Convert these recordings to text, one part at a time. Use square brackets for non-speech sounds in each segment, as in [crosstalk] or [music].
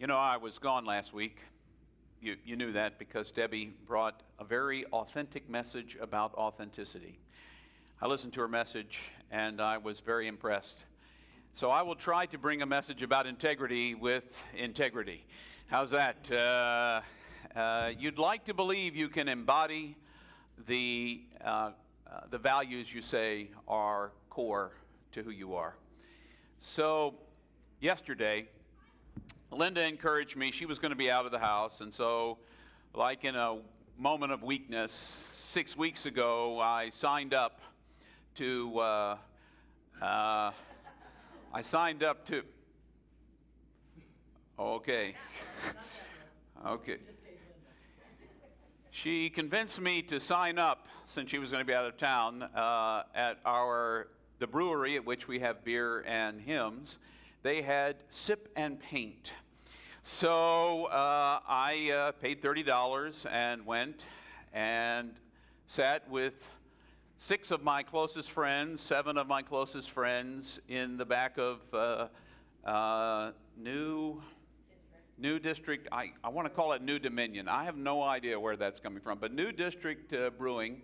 You know, I was gone last week. You, you knew that because Debbie brought a very authentic message about authenticity. I listened to her message and I was very impressed. So I will try to bring a message about integrity with integrity. How's that? Uh, uh, you'd like to believe you can embody the, uh, uh the values you say are core to who you are. So, yesterday, Linda encouraged me. She was going to be out of the house. And so, like in a moment of weakness, six weeks ago, I signed up to, uh, uh, I signed up to, okay. okay. She convinced me to sign up since she was going to be out of town uh, at our the brewery at which we have beer and hymns. They had sip and paint. So uh, I uh, paid $30 and went and sat with six of my closest friends, seven of my closest friends in the back of uh, uh New. New District, I, I want to call it New Dominion. I have no idea where that's coming from, but New District uh, Brewing.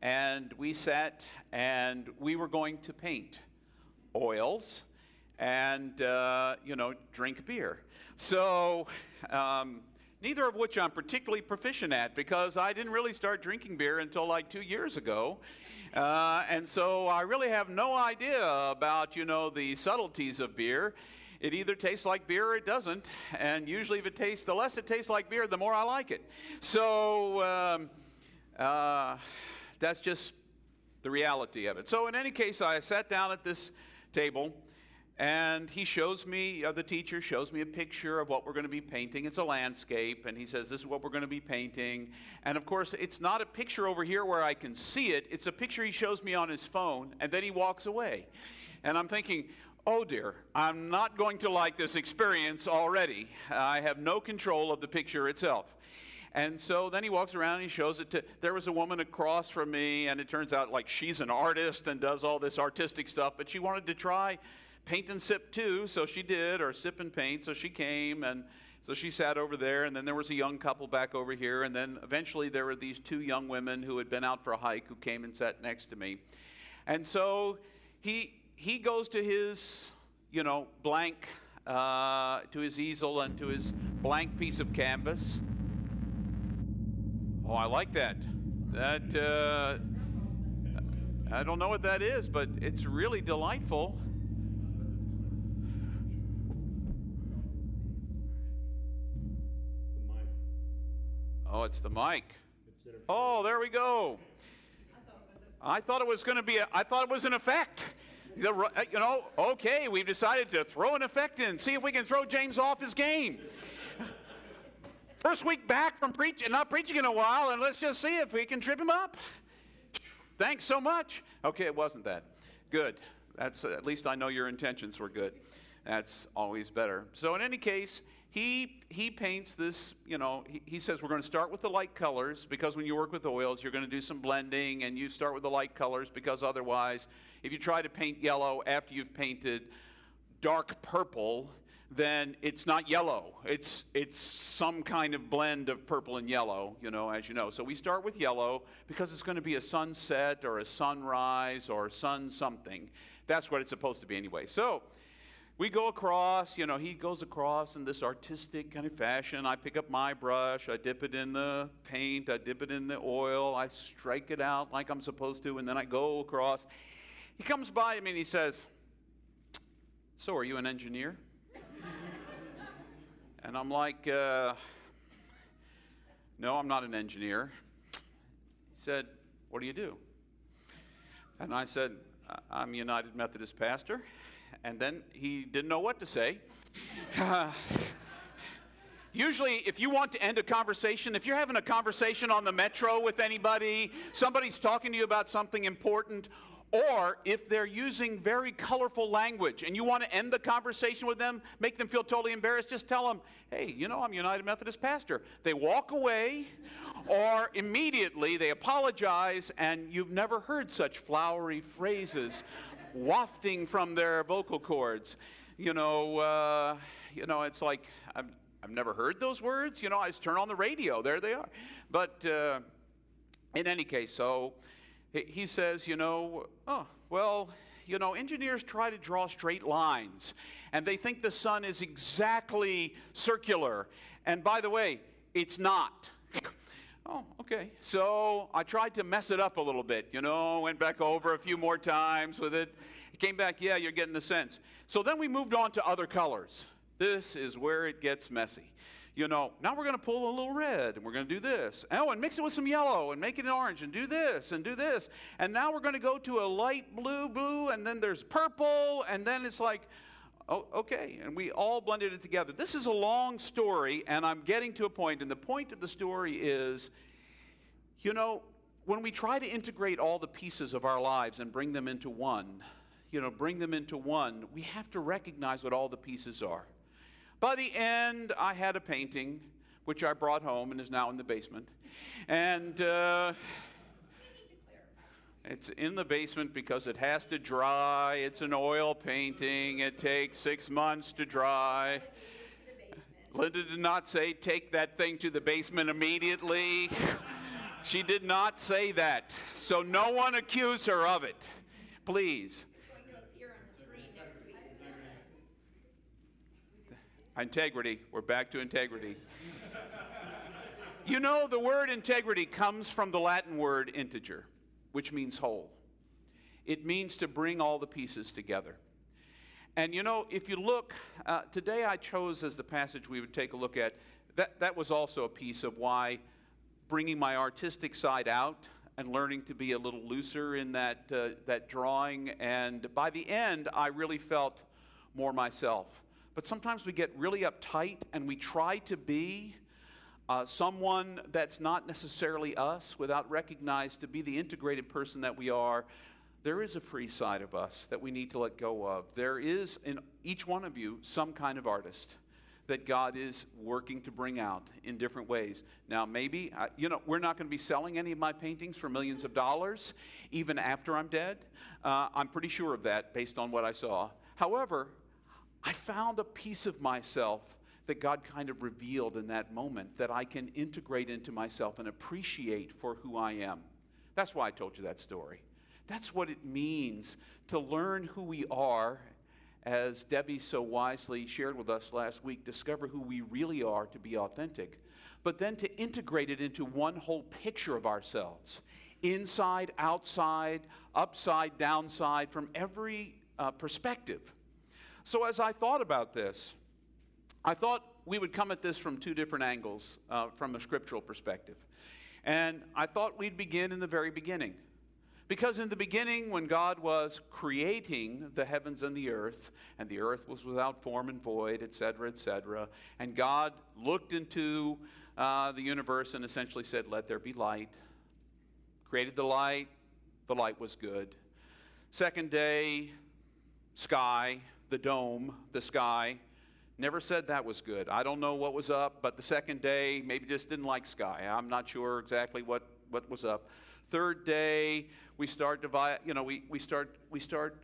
And we sat and we were going to paint oils and, uh, you know, drink beer. So, um, neither of which I'm particularly proficient at because I didn't really start drinking beer until like two years ago. Uh, and so I really have no idea about, you know, the subtleties of beer. It either tastes like beer or it doesn't. And usually, if it tastes, the less it tastes like beer, the more I like it. So um, uh, that's just the reality of it. So, in any case, I sat down at this table and he shows me, uh, the teacher shows me a picture of what we're going to be painting. It's a landscape, and he says, This is what we're going to be painting. And of course, it's not a picture over here where I can see it, it's a picture he shows me on his phone, and then he walks away. And I'm thinking, Oh dear, I'm not going to like this experience already. I have no control of the picture itself. And so then he walks around and he shows it to. There was a woman across from me, and it turns out like she's an artist and does all this artistic stuff, but she wanted to try paint and sip too, so she did, or sip and paint, so she came, and so she sat over there, and then there was a young couple back over here, and then eventually there were these two young women who had been out for a hike who came and sat next to me. And so he, he goes to his, you know, blank, uh, to his easel and to his blank piece of canvas. Oh, I like that. That, uh, I don't know what that is, but it's really delightful. Oh, it's the mic. Oh, there we go. I thought it was going to be, a, I thought it was an effect. The, uh, you know, okay, we've decided to throw an effect in, see if we can throw James off his game. First week back from preaching, not preaching in a while, and let's just see if we can trip him up. Thanks so much. Okay, it wasn't that. Good. That's at least I know your intentions were good. That's always better. So in any case, he, he paints this, you know, he, he says we're going to start with the light colors because when you work with oils, you're going to do some blending and you start with the light colors because otherwise, if you try to paint yellow after you've painted dark purple, then it's not yellow. It's, it's some kind of blend of purple and yellow, you know, as you know. So we start with yellow because it's going to be a sunset or a sunrise or sun something. That's what it's supposed to be anyway. So we go across, you know, he goes across in this artistic kind of fashion. I pick up my brush, I dip it in the paint, I dip it in the oil, I strike it out like I'm supposed to, and then I go across. He comes by me and he says, So, are you an engineer? [laughs] and I'm like, uh, No, I'm not an engineer. He said, What do you do? And I said, I'm a United Methodist pastor and then he didn't know what to say. [laughs] Usually, if you want to end a conversation, if you're having a conversation on the metro with anybody, somebody's talking to you about something important, or if they're using very colorful language and you want to end the conversation with them, make them feel totally embarrassed, just tell them, hey, you know, I'm United Methodist pastor. They walk away, or immediately they apologize, and you've never heard such flowery phrases wafting from their vocal cords. You know, uh, you know, it's like I've, I've never heard those words. You know, I just turn on the radio, there they are. But uh, in any case, so he says, you know, oh, well, you know, engineers try to draw straight lines, and they think the sun is exactly circular. And by the way, it's not. Oh, okay. So I tried to mess it up a little bit, you know, went back over a few more times with it. It came back, yeah, you're getting the sense. So then we moved on to other colors. This is where it gets messy you know, now we're going to pull a little red and we're going to do this. Oh, and mix it with some yellow and make it an orange and do this and do this. And now we're going to go to a light blue, blue, and then there's purple, and then it's like, oh, okay. And we all blended it together. This is a long story, and I'm getting to a point. and the point of the story is, you know, when we try to integrate all the pieces of our lives and bring them into one, you know, bring them into one, we have to recognize what all the pieces are. By the end, I had a painting, which I brought home and is now in the basement. And uh, it's in the basement because it has to dry. It's an oil painting. It takes six months to dry. Linda did not say, take that thing to the basement immediately. she did not say that. So no one accuse her of it. Please. Integrity. We're back to integrity. you know, the word integrity comes from the Latin word integer, which means whole. It means to bring all the pieces together. And you know, if you look, uh, today I chose as the passage we would take a look at, that, that was also a piece of why bringing my artistic side out and learning to be a little looser in that, uh, that drawing. And by the end, I really felt more myself. But sometimes we get really uptight and we try to be uh, someone that's not necessarily us without recognized to be the integrated person that we are. There is a free side of us that we need to let go of. There is in each one of you some kind of artist that God is working to bring out in different ways. Now, maybe, you know, we're not going to be selling any of my paintings for millions of dollars even after I'm dead. Uh, I'm pretty sure of that based on what I saw. However, I found a piece of myself that God kind of revealed in that moment that I can integrate into myself and appreciate for who I am. That's why I told you that story. That's what it means to learn who we are, as Debbie so wisely shared with us last week, discover who we really are to be authentic, but then to integrate it into one whole picture of ourselves inside, outside, upside, downside, from every uh, perspective. So, as I thought about this, I thought we would come at this from two different angles uh, from a scriptural perspective. And I thought we'd begin in the very beginning. Because in the beginning, when God was creating the heavens and the earth, and the earth was without form and void, etc., etc., and God looked into uh, the universe and essentially said, Let there be light, created the light, the light was good. Second day, sky, the dome, the sky. Never said that was good. I don't know what was up, but the second day, maybe just didn't like sky. I'm not sure exactly what, what was up. Third day, we start divide, you know, we, we start we start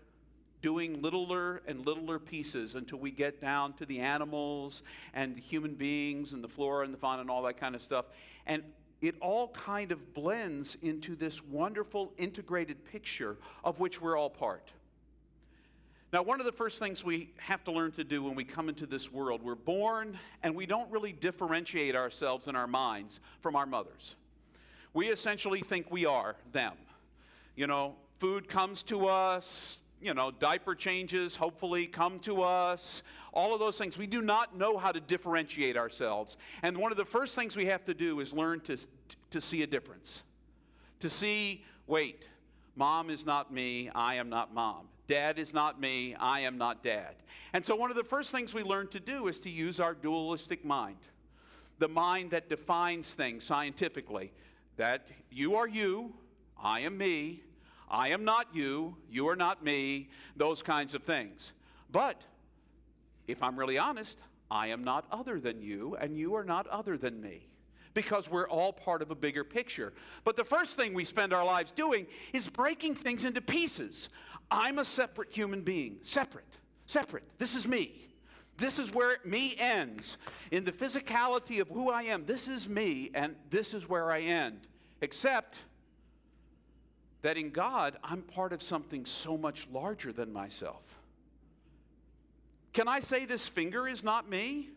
doing littler and littler pieces until we get down to the animals and the human beings and the flora and the fauna and all that kind of stuff. And it all kind of blends into this wonderful integrated picture of which we're all part. Now, one of the first things we have to learn to do when we come into this world, we're born and we don't really differentiate ourselves in our minds from our mothers. We essentially think we are them. You know, food comes to us, you know, diaper changes hopefully come to us, all of those things. We do not know how to differentiate ourselves. And one of the first things we have to do is learn to, to see a difference. To see, wait, mom is not me, I am not mom. Dad is not me, I am not dad. And so, one of the first things we learn to do is to use our dualistic mind, the mind that defines things scientifically that you are you, I am me, I am not you, you are not me, those kinds of things. But if I'm really honest, I am not other than you, and you are not other than me because we're all part of a bigger picture. But the first thing we spend our lives doing is breaking things into pieces. I'm a separate human being, separate, separate. This is me. This is where me ends. In the physicality of who I am, this is me, and this is where I end. Except that in God, I'm part of something so much larger than myself. Can I say this finger is not me?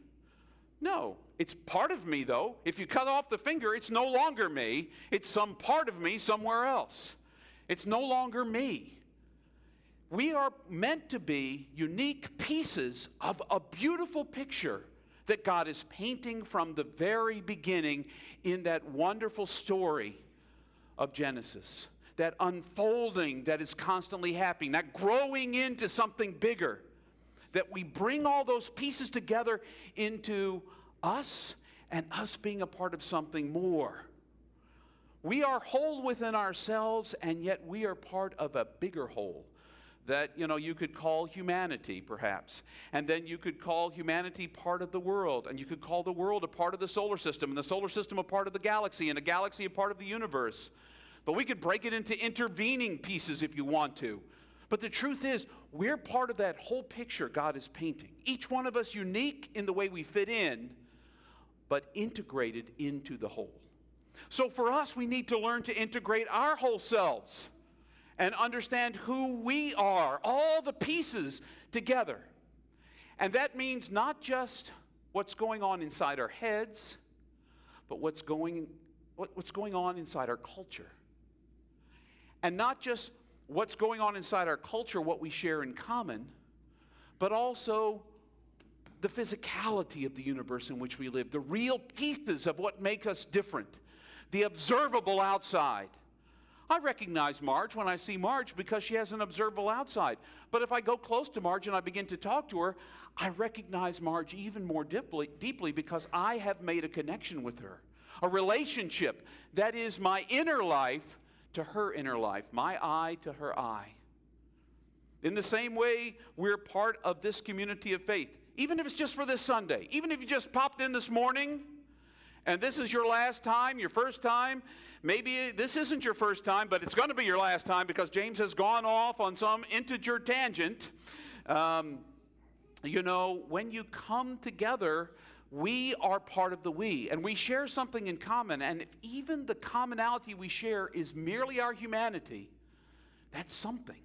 No. It's part of me, though. If you cut off the finger, it's no longer me. It's some part of me somewhere else. It's no longer me. We are meant to be unique pieces of a beautiful picture that God is painting from the very beginning in that wonderful story of Genesis. That unfolding that is constantly happening, that growing into something bigger. That we bring all those pieces together into us and us being a part of something more. We are whole within ourselves, and yet we are part of a bigger whole that you know you could call humanity perhaps. And then you could call humanity part of the world. And you could call the world a part of the solar system and the solar system a part of the galaxy and a galaxy a part of the universe. But we could break it into intervening pieces if you want to. But the truth is we're part of that whole picture god is painting. Each one of us unique in the way we fit in but integrated into the whole. So for us we need to learn to integrate our whole selves and understand who we are, all the pieces together. And that means not just what's going on inside our heads, but what's going, what's going on inside our culture. And not just what's going on inside our culture, what we share in common, but also the physicality of the universe in which we live, the real pieces of what make us different, the observable outside, I recognize Marge when I see Marge because she has an observable outside. But if I go close to Marge and I begin to talk to her, I recognize Marge even more deeply, deeply because I have made a connection with her. A relationship that is my inner life to her inner life, my eye to her eye. In the same way, we're part of this community of faith, even if it's just for this Sunday, even if you just popped in this morning and this is your last time, your first time. Maybe this isn't your first time, but it's going to be your last time because James has gone off on some integer tangent. Um, you know, when you come together, we are part of the we, and we share something in common. And if even the commonality we share is merely our humanity, that's something.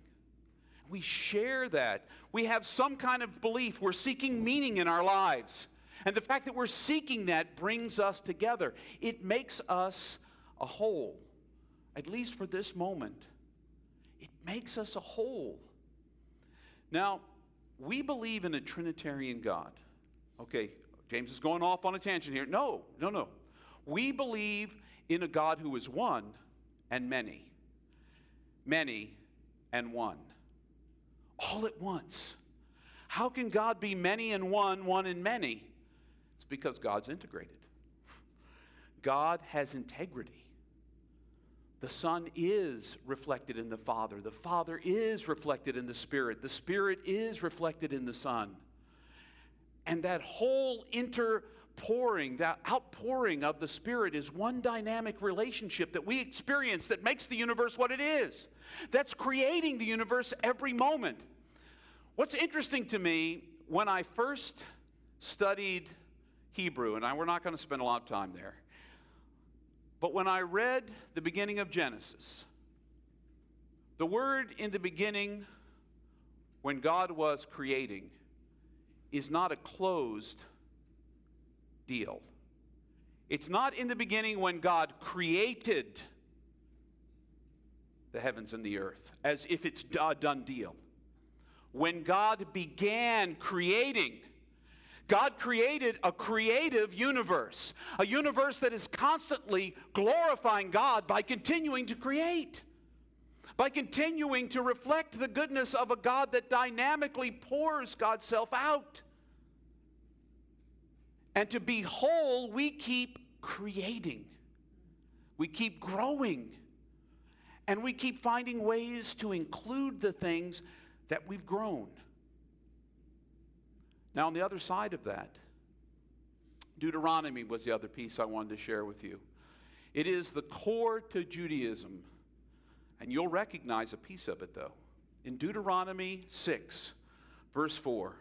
We share that. We have some kind of belief. We're seeking meaning in our lives. And the fact that we're seeking that brings us together. It makes us a whole, at least for this moment. It makes us a whole. Now, we believe in a Trinitarian God. Okay, James is going off on a tangent here. No, no, no. We believe in a God who is one and many, many and one, all at once. How can God be many and one, one and many? It's because God's integrated. God has integrity. The Son is reflected in the Father. The Father is reflected in the Spirit. The Spirit is reflected in the Son. And that whole interpouring, that outpouring of the Spirit is one dynamic relationship that we experience that makes the universe what it is. That's creating the universe every moment. What's interesting to me when I first studied Hebrew, and I, we're not going to spend a lot of time there. But when I read the beginning of Genesis, the word in the beginning, when God was creating, is not a closed deal. It's not in the beginning when God created the heavens and the earth, as if it's a done deal. When God began creating, God created a creative universe, a universe that is constantly glorifying God by continuing to create, by continuing to reflect the goodness of a God that dynamically pours God's self out. And to be whole, we keep creating, we keep growing, and we keep finding ways to include the things that we've grown. Now, on the other side of that, Deuteronomy was the other piece I wanted to share with you. It is the core to Judaism, and you'll recognize a piece of it though. In Deuteronomy 6, verse 4,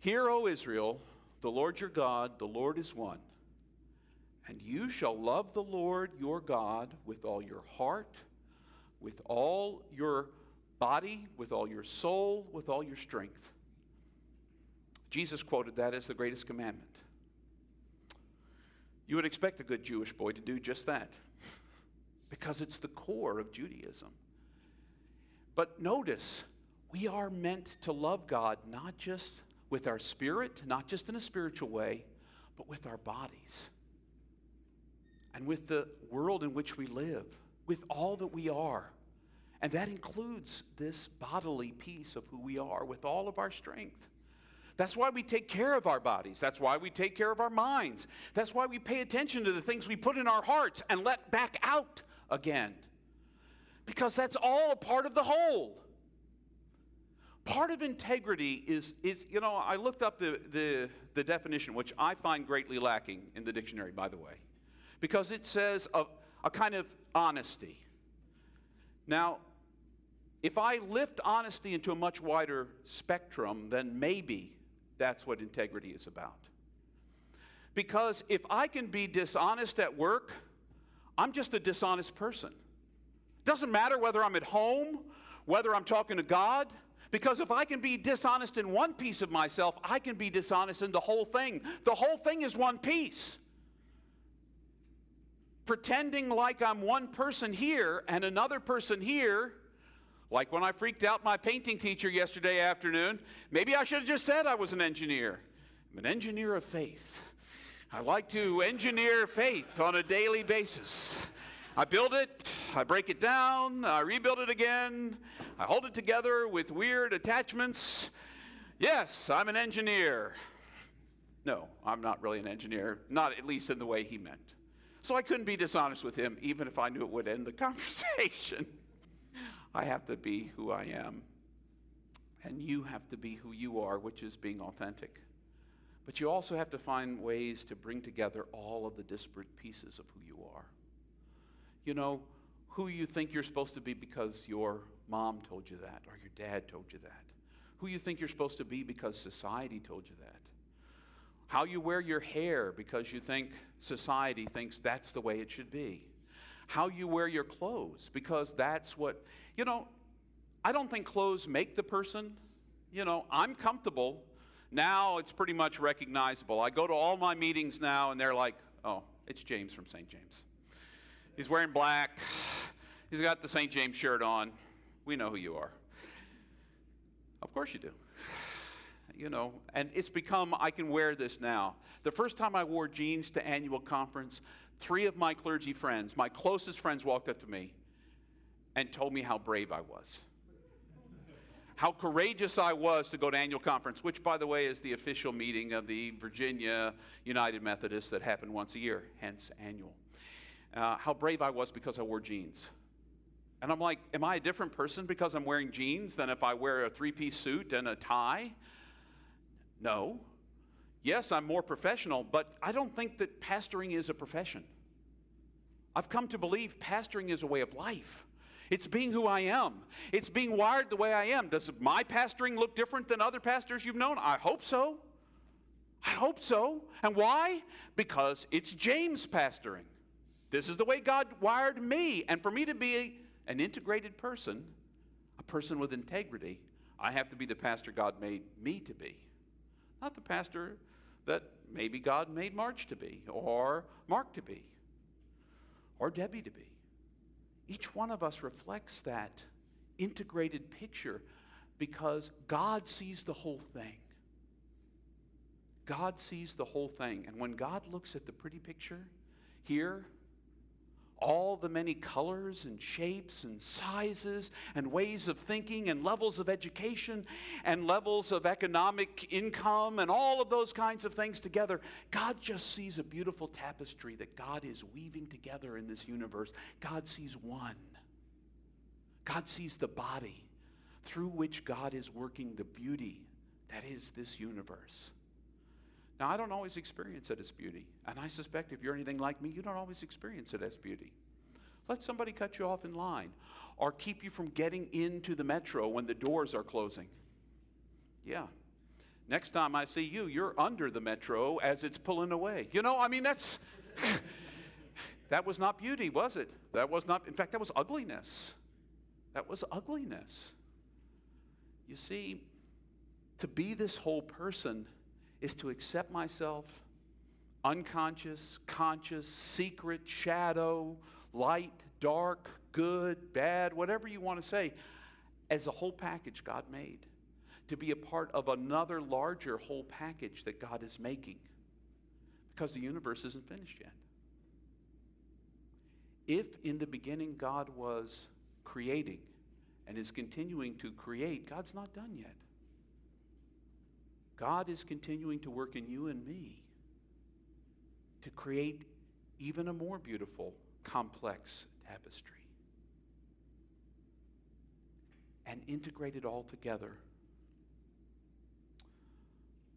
Hear, O Israel, the Lord your God, the Lord is one. And you shall love the Lord your God with all your heart, with all your body, with all your soul, with all your strength. Jesus quoted that as the greatest commandment. You would expect a good Jewish boy to do just that because it's the core of Judaism. But notice, we are meant to love God not just with our spirit, not just in a spiritual way, but with our bodies and with the world in which we live, with all that we are. And that includes this bodily piece of who we are with all of our strength. That's why we take care of our bodies. That's why we take care of our minds. That's why we pay attention to the things we put in our hearts and let back out again. Because that's all a part of the whole. Part of integrity is, is you know, I looked up the, the, the definition, which I find greatly lacking in the dictionary, by the way, because it says a, a kind of honesty. Now, if I lift honesty into a much wider spectrum, then maybe that's what integrity is about. Because if I can be dishonest at work, I'm just a dishonest person. Doesn't matter whether I'm at home, whether I'm talking to God, because if I can be dishonest in one piece of myself, I can be dishonest in the whole thing. The whole thing is one piece. Pretending like I'm one person here and another person here, like when I freaked out my painting teacher yesterday afternoon, maybe I should have just said I was an engineer. I'm an engineer of faith. I like to engineer faith on a daily basis. I build it, I break it down, I rebuild it again, I hold it together with weird attachments. Yes, I'm an engineer. No, I'm not really an engineer, not at least in the way he meant. So I couldn't be dishonest with him, even if I knew it would end the [laughs] conversation. I have to be who I am, and you have to be who you are, which is being authentic. But you also have to find ways to bring together all of the disparate pieces of who you are you know, who you think you're supposed to be because your mom told you that or your dad told you that. Who you think you're supposed to be because society told you that. How you wear your hair because you think society thinks that's the way it should be. How you wear your clothes because that's what, you know, I don't think clothes make the person. You know, I'm comfortable. Now it's pretty much recognizable. I go to all my meetings now and they're like, oh, it's James from St. James. He's wearing black. He's got the St. James shirt on. We know who you are. Of course you do. You know, and it's become, I can wear this now. The first time I wore jeans to annual conference, three of my clergy friends, my closest friends, walked up to me and told me how brave I was. how courageous I was to go to annual conference, which, by the way, is the official meeting of the Virginia United Methodists that happen once a year, hence annual uh, how brave I was because I wore jeans. And I'm like, am I a different person because I'm wearing jeans than if I wear a three piece suit and a tie? No. Yes, I'm more professional, but I don't think that pastoring is a profession. I've come to believe pastoring is a way of life. It's being who I am. It's being wired the way I am. Does my pastoring look different than other pastors you've known? I hope so. I hope so. And why? Because it's James pastoring. This is the way God wired me. And for me to be an integrated person, a person with integrity, I have to be the pastor God made me to be. Not the pastor that maybe God made Marge to be, or Mark to be, or Debbie to be. Each one of us reflects that integrated picture because God sees the whole thing. God sees the whole thing. And when God looks at the pretty picture here, all the many colors and shapes and sizes and ways of thinking and levels of education and levels of economic income and all of those kinds of things together, God just sees a beautiful tapestry that God is weaving together in this universe. God sees one. God sees the body through which God is working the beauty that is this universe. Now, I don't always experience it as beauty. And I suspect if you're anything like me, you don't always experience it as beauty. Let somebody cut you off in line or keep you from getting into the metro when the doors are closing. Yeah, Next time I see you, you're under the metro as it's pulling away. You know, I mean, that's. [laughs] that was not beauty, was it? That was not, in fact, that was ugliness. That was ugliness. You see, to be this whole person is to accept myself unconscious, conscious, secret, shadow, light, dark, good, bad, whatever you want to say, as a whole package God made. To be a part of another larger whole package that God is making. Because the universe isn't finished yet. If in the beginning God was creating and is continuing to create, God's not done yet. God is continuing to work in you and me to create even a more beautiful, complex tapestry and integrate it all together.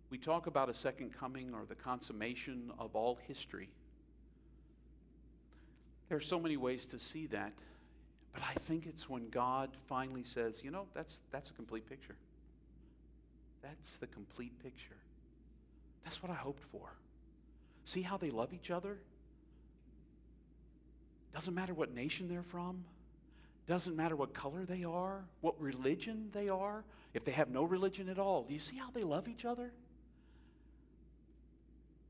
We talk about a second coming or the consummation of all history. There are so many ways to see that, but I think it's when God finally says, you know, that's, that's a complete picture. That's the complete picture. That's what I hoped for. See how they love each other? Doesn't matter what nation they're from, doesn't matter what color they are, what religion they are, if they have no religion at all. Do you see how they love each other?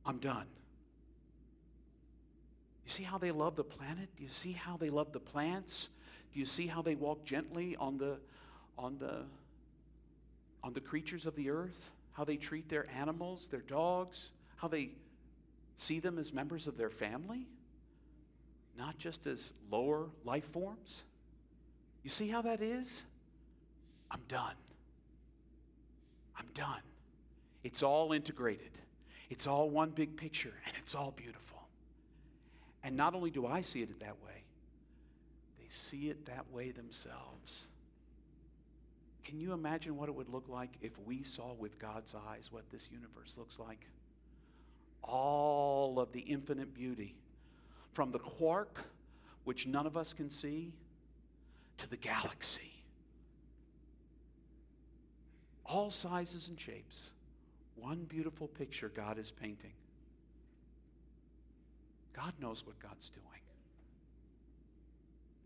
I'm done. You see how they love the planet? Do you see how they love the plants? Do you see how they walk gently on the on the on the creatures of the earth? How they treat their animals, their dogs, how they see them as members of their family, not just as lower life forms? You see how that is? I'm done. I'm done. It's all integrated. It's all one big picture, and it's all beautiful. And not only do I see it that way, they see it that way themselves. Can you imagine what it would look like if we saw with God's eyes what this universe looks like? All of the infinite beauty, from the quark, which none of us can see, to the galaxy. All sizes and shapes. One beautiful picture God is painting. God knows what God's doing.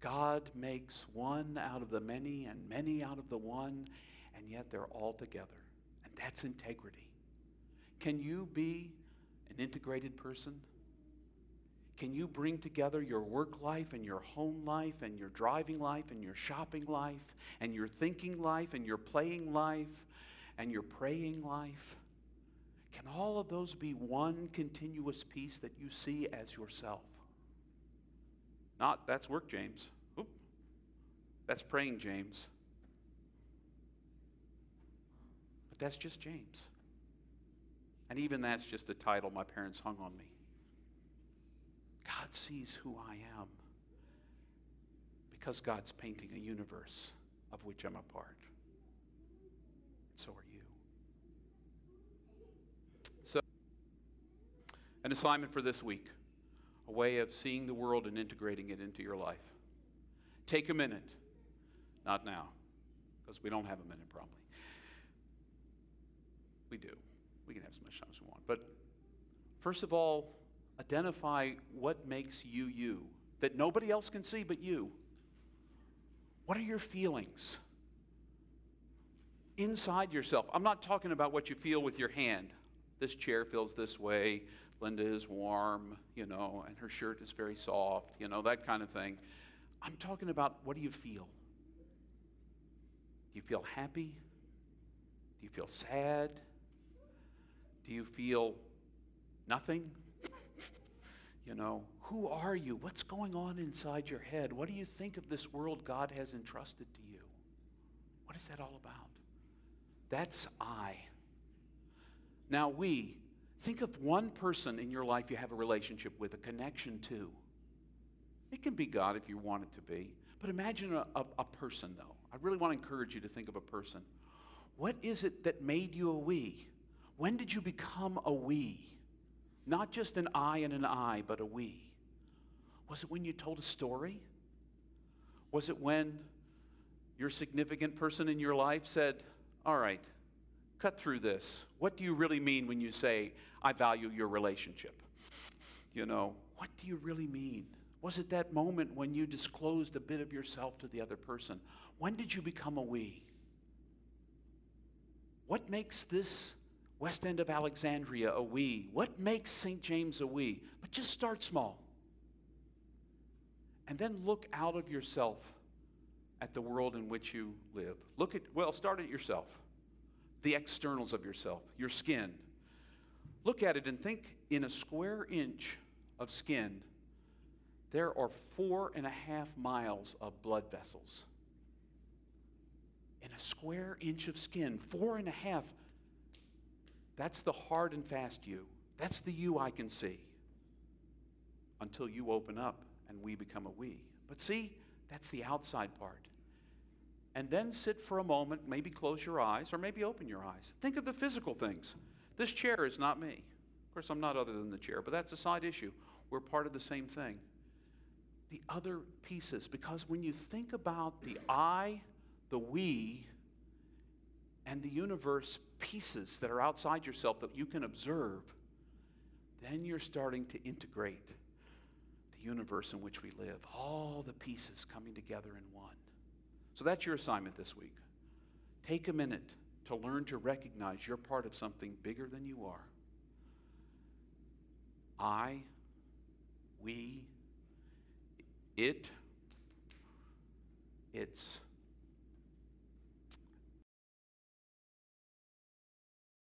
God makes one out of the many and many out of the one, and yet they're all together. And that's integrity. Can you be an integrated person? Can you bring together your work life and your home life and your driving life and your shopping life and your thinking life and your playing life and your praying life? Can all of those be one continuous piece that you see as yourself? Not, that's work, James. Oop. That's praying, James. But that's just James. And even that's just a title my parents hung on me. God sees who I am because God's painting a universe of which I'm a part. So are you. So, an assignment for this week a way of seeing the world and integrating it into your life. Take a minute. Not now, because we don't have a minute probably. We do. We can have as much time as we want. But first of all, identify what makes you you that nobody else can see but you. What are your feelings? Inside yourself. I'm not talking about what you feel with your hand. This chair feels this way. Linda is warm, you know, and her shirt is very soft, you know, that kind of thing. I'm talking about what do you feel? Do you feel happy? Do you feel sad? Do you feel nothing? [laughs] you know, who are you? What's going on inside your head? What do you think of this world God has entrusted to you? What is that all about? That's I. Now, we, think of one person in your life you have a relationship with, a connection to. It can be God if you want it to be. But imagine a, a, a person, though. I really want to encourage you to think of a person. What is it that made you a we? When did you become a we? Not just an I and an I, but a we. Was it when you told a story? Was it when your significant person in your life said, All right, cut through this. What do you really mean when you say, I value your relationship? You know, what do you really mean? Was it that moment when you disclosed a bit of yourself to the other person? When did you become a we? What makes this West End of Alexandria a we? What makes St. James a we? But just start small. And then look out of yourself at the world in which you live. Look at, well, start at yourself, the externals of yourself, your skin. Look at it and think in a square inch of skin, there are four and a half miles of blood vessels. In a square inch of skin, four and a half. That's the hard and fast you. That's the you I can see. Until you open up and we become a we. But see, that's the outside part. And then sit for a moment, maybe close your eyes, or maybe open your eyes. Think of the physical things. This chair is not me. Of course, I'm not other than the chair, but that's a side issue. We're part of the same thing. The other pieces, because when you think about the I, the we, and the universe pieces that are outside yourself that you can observe, then you're starting to integrate the universe in which we live. All the pieces coming together in one. So that's your assignment this week. Take a minute to learn to recognize you're part of something bigger than you are. I, we, it, it's